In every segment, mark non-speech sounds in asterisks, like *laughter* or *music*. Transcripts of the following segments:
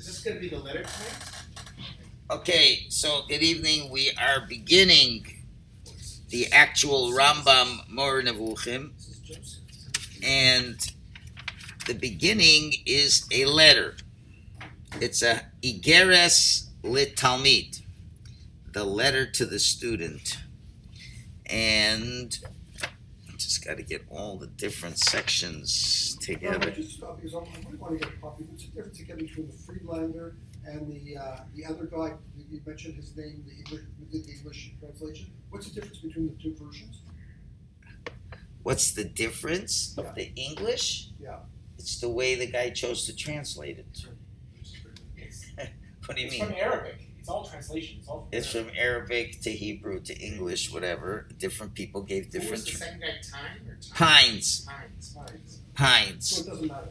Is this gonna be the letter tonight? Okay, so good evening. We are beginning the actual Rambam Mor Nevuchim, and the beginning is a letter. It's a Igeres Litalmid, the letter to the student. And just got to get all the different sections No, together. just, uh, because I I want to get a copy, what's the difference again between the Friedlander and the, uh, the other guy, you- you mentioned his name, the English, did the English translation? What's the difference between the two versions? What's the difference Yeah. of the English? Yeah. It's the way the guy chose to translate it. *laughs* What do you it's mean? from Arabic. It's all translation. It's all. From It's from Arabic to Hebrew to English, whatever. Different people gave Who different. was the second guy? Time or time? Pines, Pines. Pines. So it doesn't matter.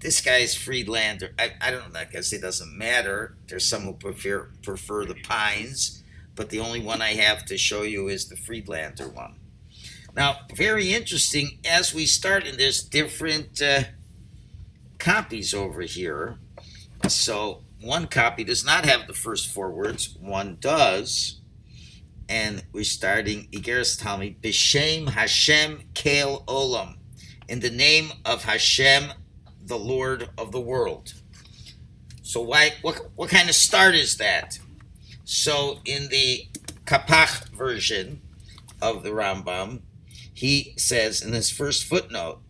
This guy's Friedlander. I, I don't know. I guess it doesn't matter. There's some who prefer prefer the Pines, but the only one I have to show you is the Friedlander one. Now, very interesting. As we start, and there's different uh, copies over here. So one copy does not have the first four words. One does. And we're starting Igeres Talmud B'Shem Hashem Kel Olam. In the name of Hashem, the Lord of the world. So why what what kind of start is that? So in the Kapach version of the Rambam, he says in his first footnote,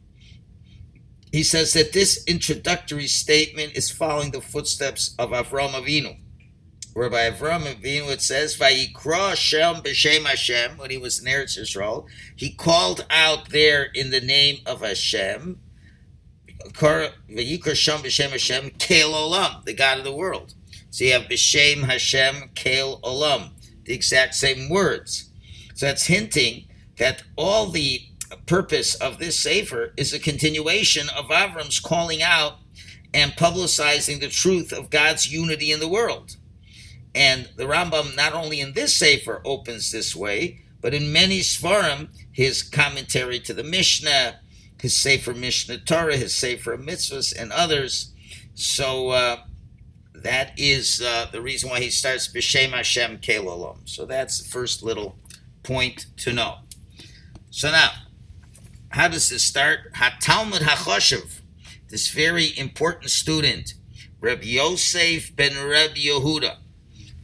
he says that this introductory statement is following the footsteps of Avram Avinu. By Avram Avinu it says, Vayikra Hashem b'Shem Hashem, when he was in Eretz Yisrael, he called out there in the name of Hashem, Vayikra Shem b'Shem Hashem, Kel Olam, the God of the world. So you have b'Shem Hashem, Kel Olam, the exact same words. So that's hinting that all the purpose of this Sefer is a continuation of Avram's calling out and publicizing the truth of God's unity in the world. And the Rambam, not only in this Sefer, opens this way, but in many Svarim, his commentary to the Mishnah, his Sefer Mishneh Torah, his Sefer Mitzvahs, and others. So uh, that is uh, the reason why he starts B'Shem Hashem Kel So that's the first little point to know. So now, how does this start? HaTalmud HaChoshev, this very important student, Reb Yosef ben Reb Yehuda.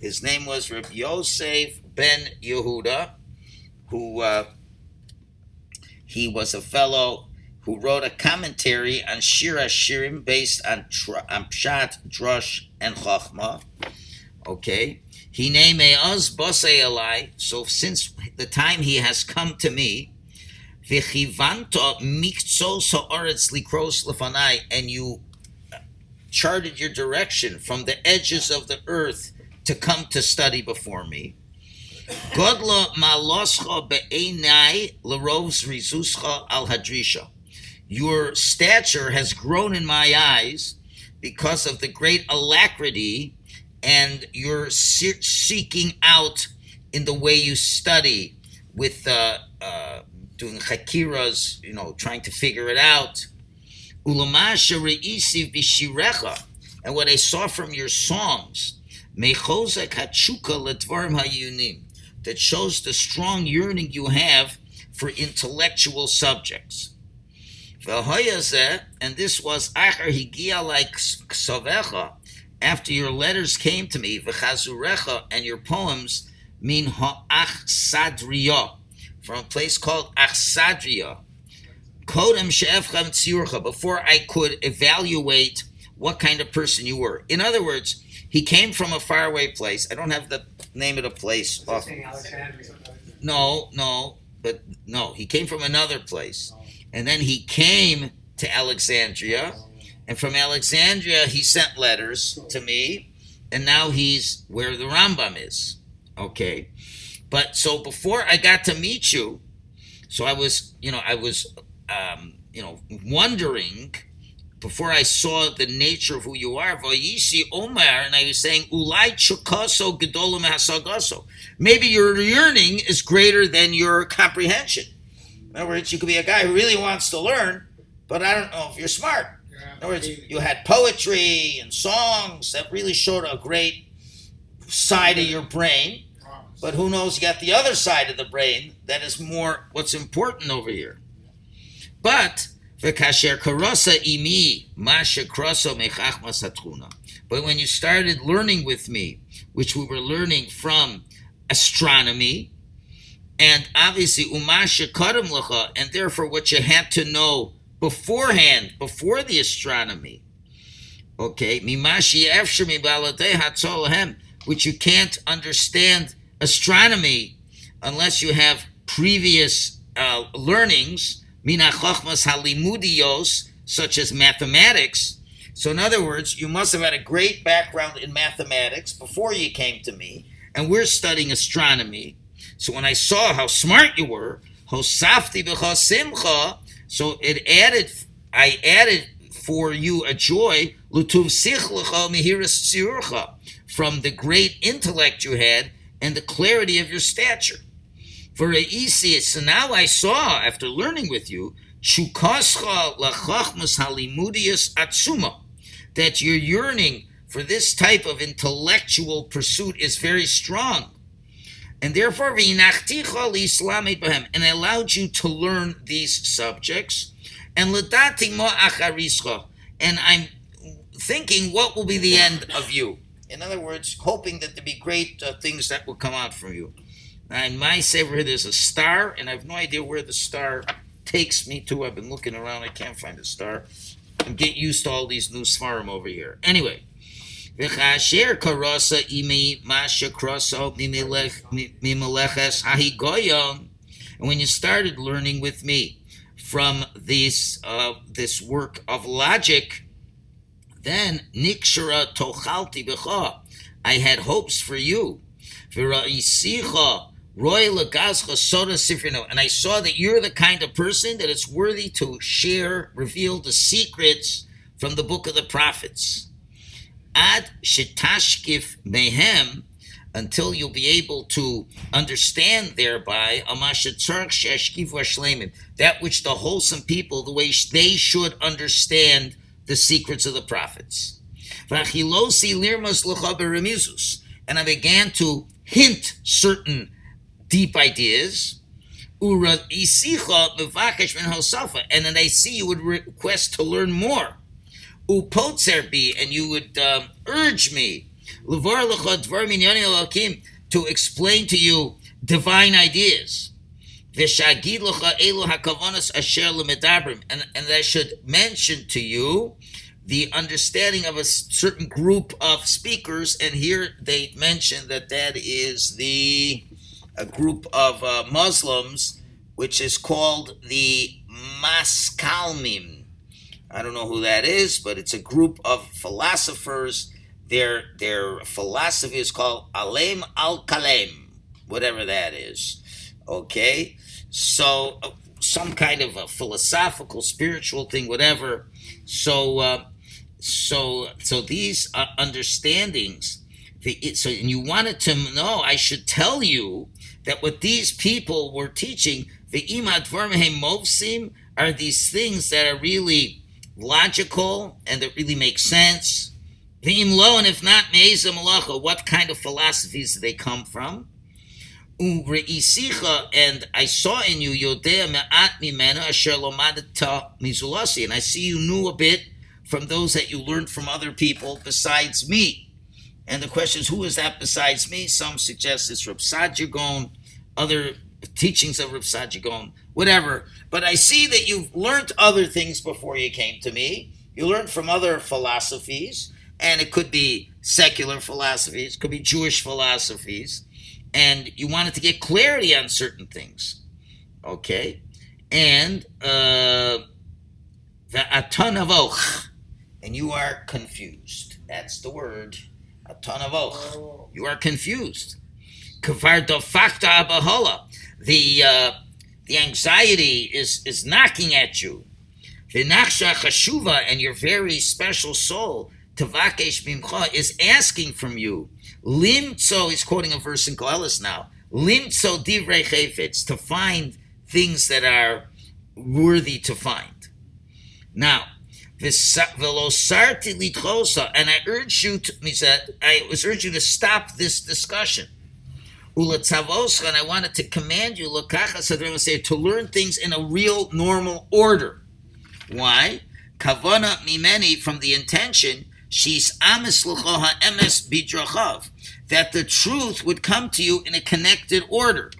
His name was Reb Yosef ben Yehuda, who uh, he was a fellow who wrote a commentary on Shir Shirim based on, on Pshat, Drush, and Chachma. Okay, he named Me'az Bosei Elai. So since the time he has come to me, V'chivanto mikzo sa'aretz likros lefanai, and you charted your direction from the edges of the earth to come to study before me. Godla maloscha be'enai lerovs rizuscha al hadrisha. Your stature has grown in my eyes because of the great alacrity and your se- seeking out in the way you study with uh, uh, doing hakiras, you know, trying to figure it out. And what I saw from your songs, that shows the strong yearning you have for intellectual subjects. And this was after your letters came to me, and your poems mean ha'ach sadriya, from a place called Achsadria. Kodem she'efchem tziurcha, before I could evaluate what kind of person you were. In other words, he came from a faraway place. I don't have the name of the place. off- no, no, but no, he came from another place. And then he came to Alexandria, and from Alexandria he sent letters to me, and now he's where the Rambam is. Okay. But so before I got to meet you, so I was, you know, I was, um, you know, wondering before I saw the nature of who you are, Vayisi Omar, and I was saying, Ulai Chukaso Gedolim Hasagaso. Maybe your yearning is greater than your comprehension. In other words, you could be a guy who really wants to learn, but I don't know if you're smart. In other words, you had poetry and songs that really showed a great side of your brain, but who knows, you got the other side of the brain that is more what's important over here. But. But when you started learning with me, which we were learning from astronomy, and obviously umasha lacha, and therefore what you had to know beforehand, before the astronomy. Okay, mimashi efshir mibaladei hatzolahem, which you can't understand astronomy unless you have previous uh, learnings, mina halimudios, such as mathematics. So, in other words, you must have had a great background in mathematics before you came to me, and we're studying astronomy. So, when I saw how smart you were, hosafti simcha, so it added, I added for you a joy, lutuv sichlecha mihiras from the great intellect you had and the clarity of your stature. For Reisi, so now I saw, after learning with you, chukascha halimudius atsuma, that your yearning for this type of intellectual pursuit is very strong. And therefore, and allowed you to learn these subjects. And and I'm thinking, what will be the end of you? In other words, hoping that there be great uh, things that will come out from you. Now, in my saver here, there's a star, and I have no idea where the star takes me to. I've been looking around, I can't find a star. I'm getting used to all these new svarim over here. Anyway. And when you started learning with me from this uh, this work of logic, then nikshara tochalti b'cha. I had hopes for you. V'ra'isicha roy lagazcha soda sifrino. And I saw that you're the kind of person that it's worthy to share, reveal the secrets from the book of the prophets. Ad shetashkif mehem, until you'll be able to understand thereby that which the wholesome people, the way they should understand the secrets of the prophets. And I began to hint certain deep ideas. And then I see you would request to learn more. And you would um, urge me to explain to you divine ideas. And, and I should mention to you the understanding of a certain group of speakers, and here they mention that that is the a group of uh, Muslims, which is called the Maskalmim. I don't know who that is, but it's a group of philosophers. Their their philosophy is called Alem al Kalem, whatever that is. Okay, so uh, some kind of a philosophical, spiritual thing, whatever. So, uh, so, so these uh, understandings. The, so, and you wanted to know, I should tell you that what these people were teaching, the imad vermehem movsim, are these things that are really logical and that really make sense. The imlo, and if not meizah malacha, what kind of philosophies do they come from? And I saw in you Yodea me'at mimena asher lomadata mizulasi, and I see you knew a bit from those that you learned from other people besides me. And the question is, who is that besides me? Some suggest it's Reb Saadia Gaon, other teachings of Reb Saadia Gaon, whatever. But I see that you've learned other things before you came to me. You learned from other philosophies, and it could be secular philosophies, could be Jewish philosophies and you wanted to get clarity on certain things. Okay? And uh, the aton of och, and you are confused. That's the word. Aton of och. You are confused. Kvar abahola. The uh, the anxiety is is knocking at you. V'nachsha chashuva, and your very special soul, tavakesh mimcha, is asking from you Limtso, he's quoting a verse in Koheles now. Limtso divrei chayfetz, to find things that are worthy to find. Now, Velosarti litchosa, and I urge you to, I was urge you to stop this discussion. Ulatzavoscha, and I wanted to command you, to learn things in a real normal order. Why? Kavana mimeni from the intention, she's amis emes bidrachav, that the truth would come to you in a connected order.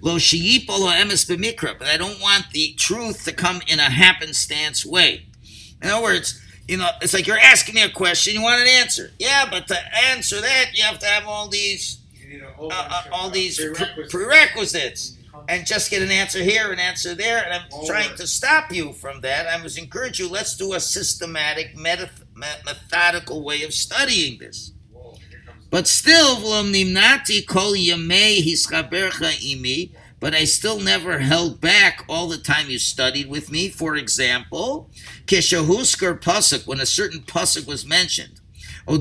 Lo shiyipol emes b'mikra, but I don't want the truth to come in a happenstance way. In other words, you know, it's like you're asking me a question, you want an answer. Yeah, but to answer that, you have to have all these You need a whole uh, uh, all these prerequisites. prerequisites and just get an answer here, an answer there, and I'm All trying to stop you from that. I was encourage you. Let's do a systematic, meta- me- methodical way of studying this. But still, v'lom nimnati kol yamei hischabercha imi. But I still never held back all the time you studied with me. For example, kishahusker pasuk, when a certain pasuk was mentioned, or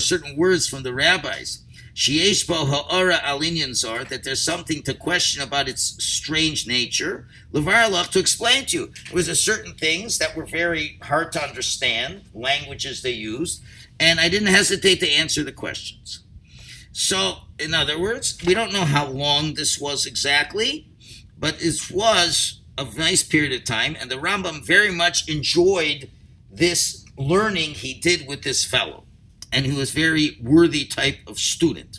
certain words from the rabbis, sheyesh bo ha'ara alinyan that there's something to question about its strange nature. Levar to explain to you, it was a certain things that were very hard to understand, languages they used, and I didn't hesitate to answer the questions. So, in other words, we don't know how long this was exactly, but it was a nice period of time, and the Rambam very much enjoyed this learning he did with this fellow, and he was very worthy type of student.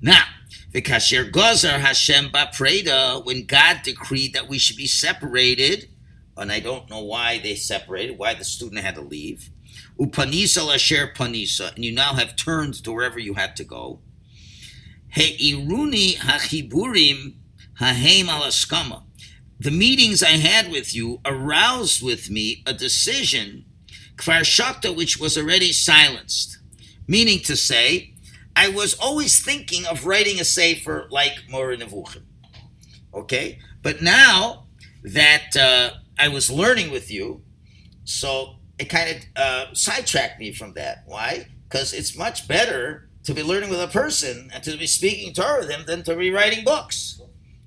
Now, Vikasher Gozar Hashem Bapreda, when God decreed that we should be separated, and I don't know why they separated, why the student had to leave. Upanisa lasher panisa, and you now have turned to wherever you had to go. He'iruni hachiburim hahem alaskama. The meetings I had with you aroused with me a decision, kvar shakta, which was already silenced. Meaning to say, I was always thinking of writing a sefer like Mora Nevuchim. Okay? But now that uh, I was learning with you, so it kind of uh, sidetracked me from that. Why? Because it's much better to be learning with a person and to be speaking Torah with him than to be writing books.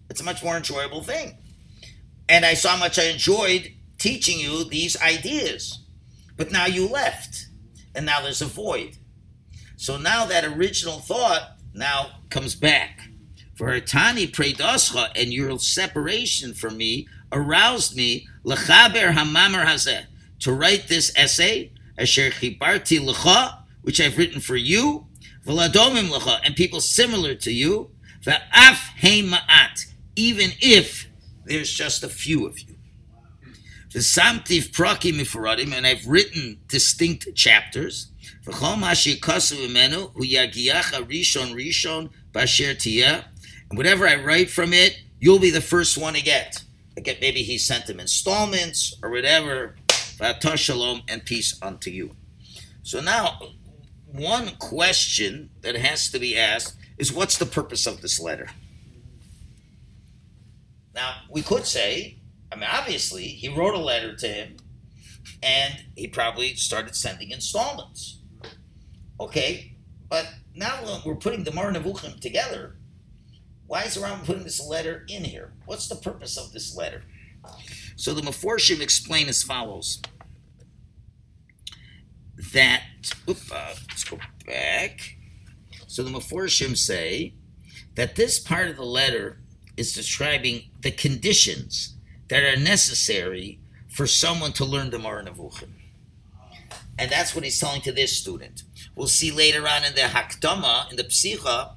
It's a much more enjoyable thing. And I saw how much I enjoyed teaching you these ideas. But now you left, and now there's a void. So now that original thought now comes back. For Tani predoscha and your separation from me aroused me lechaber hamamer hazeh to write this essay asher chibarti lecha, which I've written for you, v'ladomim lecha, and people similar to you, v'af ma'at, even if there's just a few of you. V'samtiv prakim mifaradim, and I've written distinct chapters. V'chol ma shekasu imenu hu yagiacha rishon rishon basher tiyah, and whatever I write from it, you'll be the first one to get. Again, maybe he sent them installments or whatever. V'atah shalom and peace unto you. So now, one question that has to be asked is, what's the purpose of this letter? Now, we could say, I mean, obviously, he wrote a letter to him, and he probably started sending installments. Okay, but now we're putting the Mar Nevuchim together. Why is Rambam putting this letter in here? What's the purpose of this letter? So the Meforshim explain as follows: that uh, let's go back. So the Meforshim say that this part of the letter is describing the conditions that are necessary for someone to learn the Mar Nevuchim. And that's what he's telling to this student. We'll see later on in the Hakdama, in the Psicha,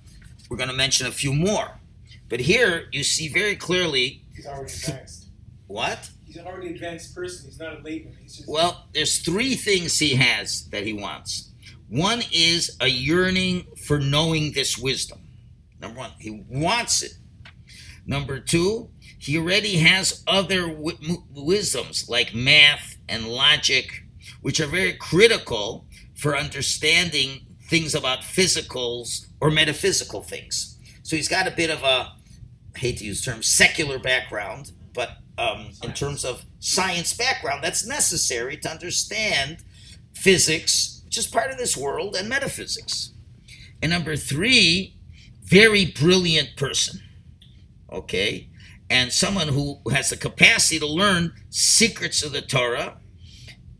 we're going to mention a few more. But here you see very clearly He's already advanced. what? He's an already advanced person. He's not a layman. Just Well, there's three things he has that he wants. One is a yearning for knowing this wisdom. Number one, he wants it. Number two, he already has other wi- wisdoms like math and logic, which are very critical for understanding things about physicals or metaphysical things. So he's got a bit of a, I hate to use the term, secular background, but um, in terms of science background, that's necessary to understand physics, which is part of this world, and metaphysics. And number three, very brilliant person. Okay? And someone who has the capacity to learn secrets of the Torah,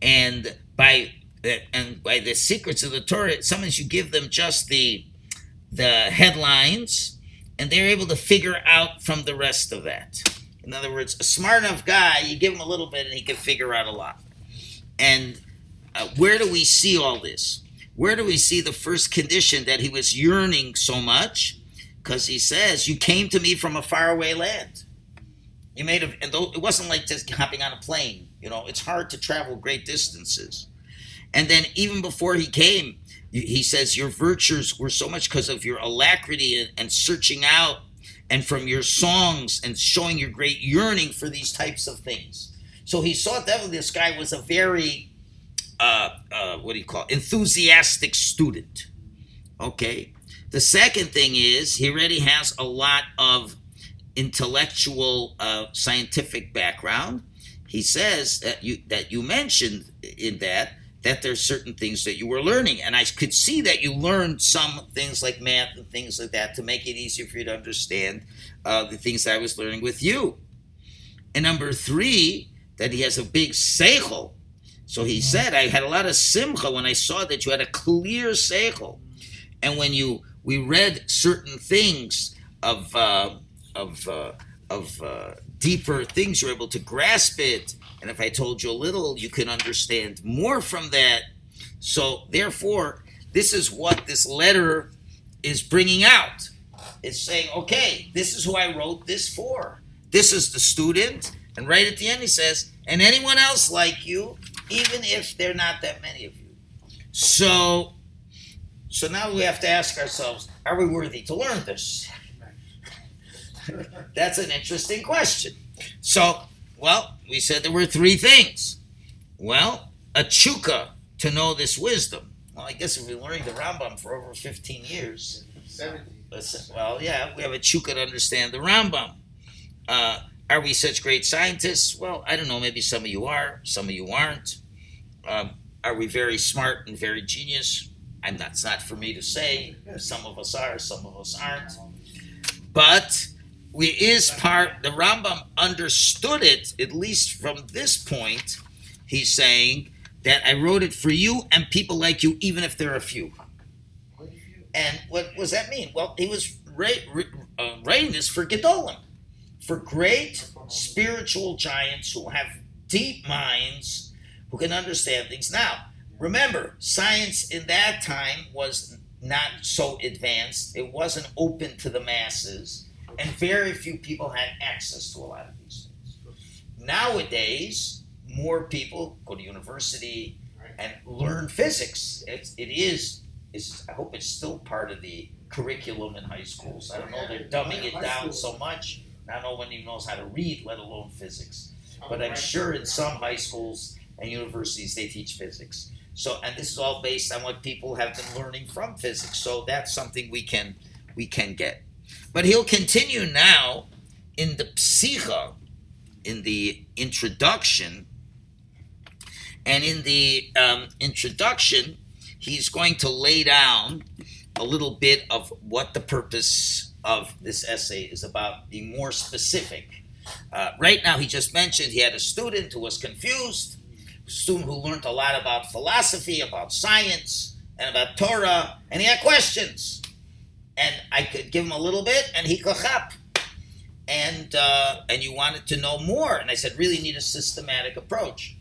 and by and by the secrets of the Torah, sometimes you give them just the the headlines, and they're able to figure out from the rest of that. In other words, a smart enough guy, you give him a little bit, and he can figure out a lot. And uh, where do we see all this? Where do we see the first condition that he was yearning so much? Because he says, "You came to me from a faraway land." You made a, it wasn't like just hopping on a plane. You know, it's hard to travel great distances. And then even before he came, he says your virtues were so much because of your alacrity and, and, searching out, and from your songs and showing your great yearning for these types of things. So he saw that this guy was a very, uh, uh, what do you call it, enthusiastic student. Okay. The second thing is he already has a lot of intellectual, uh, scientific background. He says that you that you mentioned in that that there's certain things that you were learning, and I could see that you learned some things like math and things like that to make it easier for you to understand uh, the things I was learning with you. And number three, that he has a big seichel. So he said, I had a lot of simcha when I saw that you had a clear seichel, and when you we read certain things of uh, of uh, of uh, deeper things, you're able to grasp it. And if I told you a little, you can understand more from that. So, therefore, this is what this letter is bringing out. It's saying, okay, this is who I wrote this for. This is the student. And right at the end, he says, and anyone else like you, even if they're not that many of you. So, so now we have to ask ourselves, are we worthy to learn this? *laughs* That's an interesting question. So, well, we said there were three things. Well, a chuka to know this wisdom. Well, I guess if we're learning the Rambam for over 15 years, 70. well, yeah, we have a chuka to understand the Rambam. Uh, are we such great scientists? Well, I don't know. Maybe some of you are, some of you aren't. Um, are we very smart and very genius? I'm not. It's not for me to say. Some of us are, some of us aren't. But we is part the Rambam understood it at least from this point. He's saying that I wrote it for you and people like you, even if there are a few. And what does that mean? Well, he was uh, writing this for Gedolim, for great spiritual giants who have deep minds, who can understand things. Now, remember, science in that time was not so advanced; it wasn't open to the masses and very few people had access to a lot of these things. Nowadays, more people go to university and learn physics. It's, it is, I hope it's still part of the curriculum in high schools. I don't know, they're dumbing it down so much. Now no one even knows how to read, let alone physics. But I'm sure in some high schools and universities they teach physics. So, and this is all based on what people have been learning from physics. So that's something we can we can get. But he'll continue now in the psicha, in the introduction. And in the um, introduction, he's going to lay down a little bit of what the purpose of this essay is about, be more specific. Uh, right now, he just mentioned he had a student who was confused, a student who learned a lot about philosophy, about science, and about Torah, and he had questions and I could give him a little bit, and he could chap. And uh, and you wanted to know more, and I said, really need a systematic approach.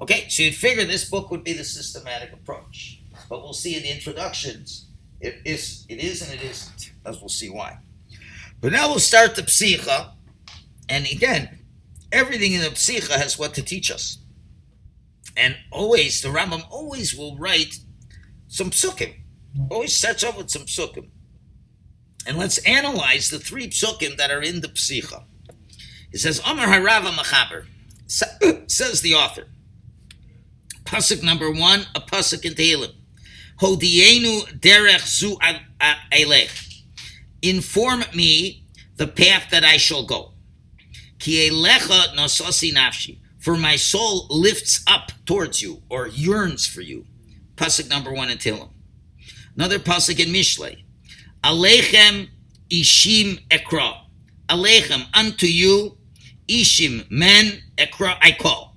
Okay, so you'd figure this book would be the systematic approach, but we'll see in the introductions it is it is and it isn't, as we'll see why. But now we'll start the psicha, and again, everything in the psicha has what to teach us. And always, the Rambam always will write some psukim. Always starts off with some psukim. And let's analyze the three psukim that are in the psicha. It says, Omar Harava Machaber, *coughs* says the author. Pasuk number one, a pasuk in Tehillim. Hodienu derech zu elech. Inform me the path that I shall go. Ki elecha nosasi nafshi. For my soul lifts up towards you, or yearns for you. Pasuk number one in Tehillim. Another pasuk in Mishlei. Alechem ishim ekra. Aleichem, unto you, Ishim, men, ekra, I call.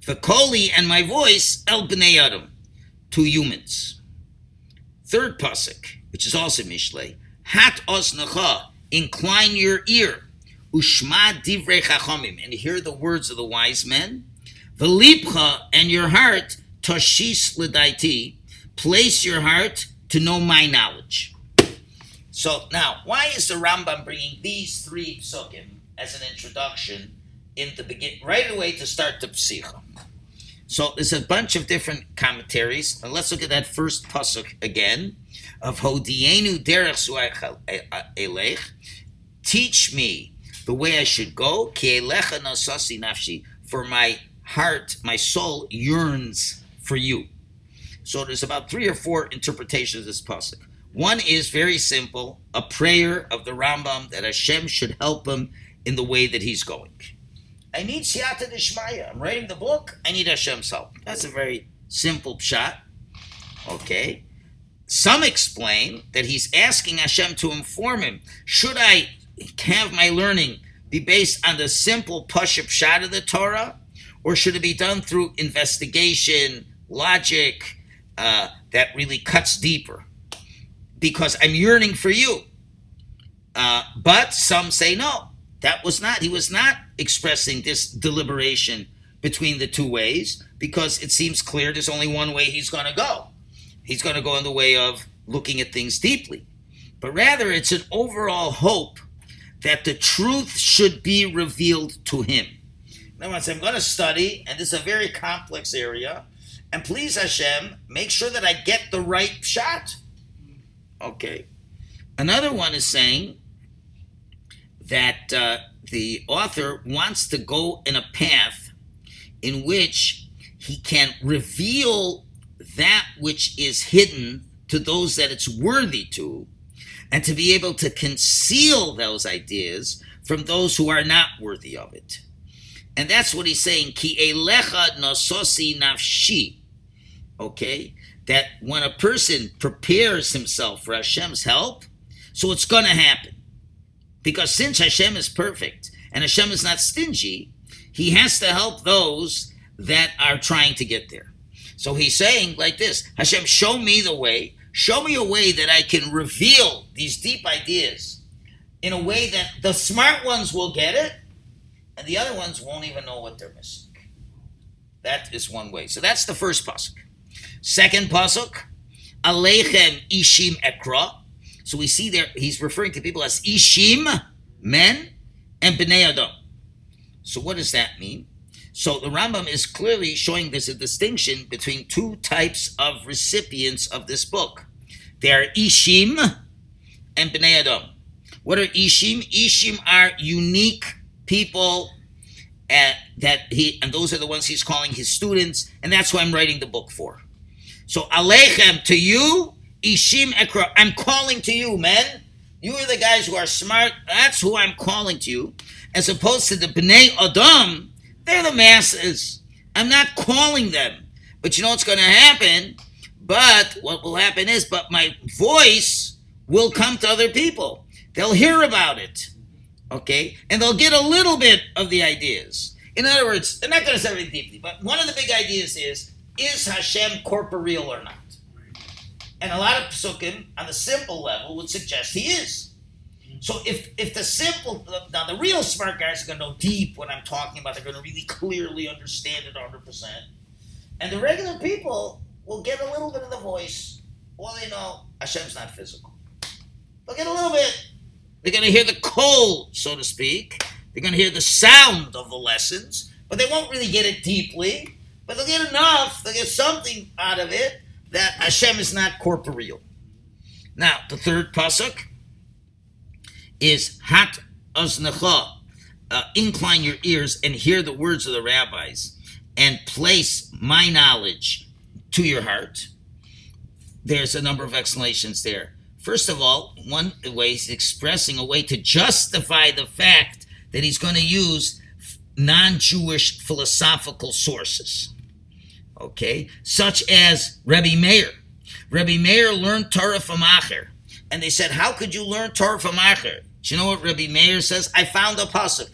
V'koli, and my voice, El B'nei Adam, to humans. Third pasuk, which is also Mishlei, Hat osnacha, incline your ear, Ushma divrei chachamim, and hear the words of the wise men. V'lipcha, and your heart, Tashis l'daiti, place your heart to know my knowledge. So now, why is the Rambam bringing these three psukim as an introduction in the begin right away to start the psicha? So there's a bunch of different commentaries, and let's look at that first pasuk again of Hodienu derech elech. Teach me the way I should go. Ki nasasi nafshi. For my heart, my soul yearns for you. So there's about three or four interpretations of this pasuk. One is very simple, a prayer of the Rambam that Hashem should help him in the way that he's going. I need siyata deshmaya. I'm writing the book. I need Hashem's help. That's a very simple shot. Okay. Some explain that he's asking Hashem to inform him. Should I have my learning be based on the simple push-up shot of the Torah, or should it be done through investigation, logic, uh, that really cuts deeper? Because I'm yearning for you. Uh, but some say no. That was not, he was not expressing this deliberation between the two ways because it seems clear there's only one way he's going to go. He's going to go in the way of looking at things deeply. But rather, it's an overall hope that the truth should be revealed to him. Now, once I'm going to study, and this is a very complex area, and please Hashem, make sure that I get the right shot. Okay. Another one is saying that uh, the author wants to go in a path in which he can reveal that which is hidden to those that it's worthy to, and to be able to conceal those ideas from those who are not worthy of it. And that's what he's saying, ki elecha nososi nafshi. Okay? That when a person prepares himself for Hashem's help, so it's going to happen. Because since Hashem is perfect and Hashem is not stingy, he has to help those that are trying to get there. So he's saying like this Hashem, show me the way. Show me a way that I can reveal these deep ideas in a way that the smart ones will get it and the other ones won't even know what they're missing. That is one way. So that's the first pasuk. Second pasuk, Aleichem Ishim Ekra. So we see there he's referring to people as Ishim, men, and Bnei Adam. So what does that mean? So the Rambam is clearly showing there's a distinction between two types of recipients of this book. They are Ishim and Bnei Adam. What are Ishim? Ishim are unique people and that he and those are the ones he's calling his students, and that's who I'm writing the book for. So Aleichem to you, Ishim Ekra, I'm calling to you, men. You are the guys who are smart. That's who I'm calling to you. As opposed to the Bnei Adam, they're the masses. I'm not calling them. But you know what's going to happen? But what will happen is, but my voice will come to other people. They'll hear about it. Okay? And they'll get a little bit of the ideas. In other words, they're not going to say it deeply, but one of the big ideas is, is Hashem corporeal or not? And a lot of psukim on the simple level would suggest he is. So if if the simple now the real smart guys are going to know deep what I'm talking about, they're going to really clearly understand it 100 percent, and the regular people will get a little bit of the voice. Well, they know Hashem's not physical. They'll get a little bit. They're going to hear the call, so to speak. They're going to hear the sound of the lessons, but they won't really get it deeply. But they'll get enough. They'll get something out of it that Hashem is not corporeal. Now, the third pasuk is hat aznecha, uh, incline your ears and hear the words of the rabbis, and place my knowledge to your heart. There's a number of explanations there. First of all, one way is expressing a way to justify the fact that he's going to use non-Jewish philosophical sources. Okay, such as Rebbe Meir. Rebbe Meir learned Torah from Acher, and they said, "How could you learn Torah from Acher? Do you know what Rabbi Meir says? I found a pasuk.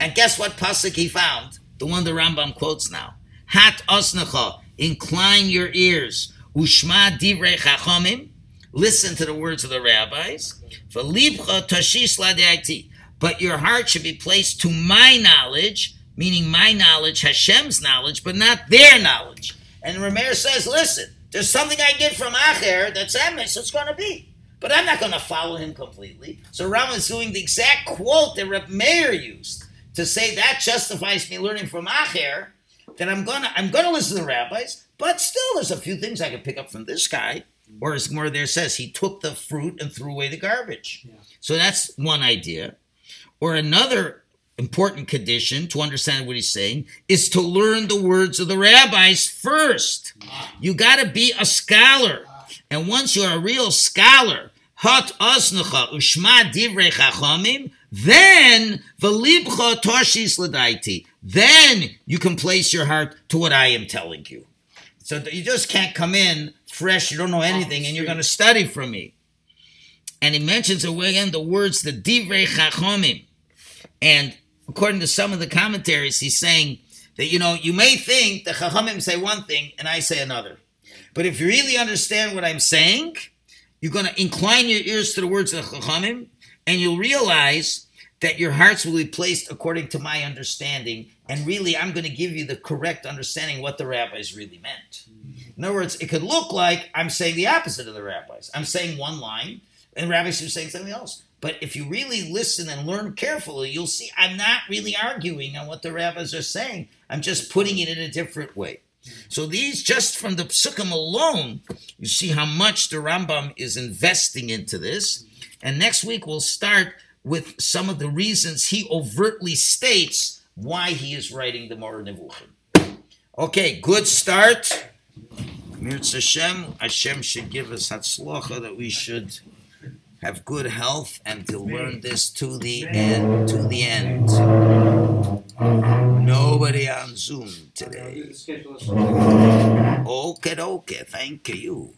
And guess what pasuk he found? The one the Rambam quotes now. Hat osnecha, incline your ears. Ushma divrei chachamim, listen to the words of the rabbis. V'libcha ladeiti, but your heart should be placed to my knowledge, meaning my knowledge, Hashem's knowledge, but not their knowledge. And Rameir says, listen, there's something I get from Acher that's emes, it's going to be. But I'm not going to follow him completely. So Rambam is doing the exact quote that Reb Meir used to say that justifies me learning from Acher. That I'm gonna I'm gonna listen to the rabbis, but still there's a few things I can pick up from this guy. Or as more there says, he took the fruit and threw away the garbage. Yeah. So that's one idea. Or another important condition to understand what he's saying is to learn the words of the rabbis first. You got to be a scholar. And once you're a real scholar, hot ushma divrei chachamim, then velibcha toshis. Then you can place your heart to what I am telling you. So you just can't come in fresh, you don't know anything, and you're going to study from me. And he mentions again the words the divrei chachamim. And according to some of the commentaries, he's saying that, you know, you may think the Chachamim say one thing and I say another. But if you really understand what I'm saying, you're going to incline your ears to the words of the Chachamim and you'll realize that your hearts will be placed according to my understanding. And really, I'm going to give you the correct understanding what the rabbis really meant. In other words, it could look like I'm saying the opposite of the rabbis. I'm saying one line, and rabbis are saying something else. But if you really listen and learn carefully, you'll see I'm not really arguing on what the rabbis are saying. I'm just putting it in a different way. So these, just from the psukim alone, you see how much the Rambam is investing into this. And next week we'll start with some of the reasons he overtly states why he is writing the Moreh Nevuchim. Okay, good start. Mirz Hashem, Hashem should give us hatzlacha that we should have good health and to learn this to the end. To the end. Nobody on Zoom today. Okay, okay. Thank you.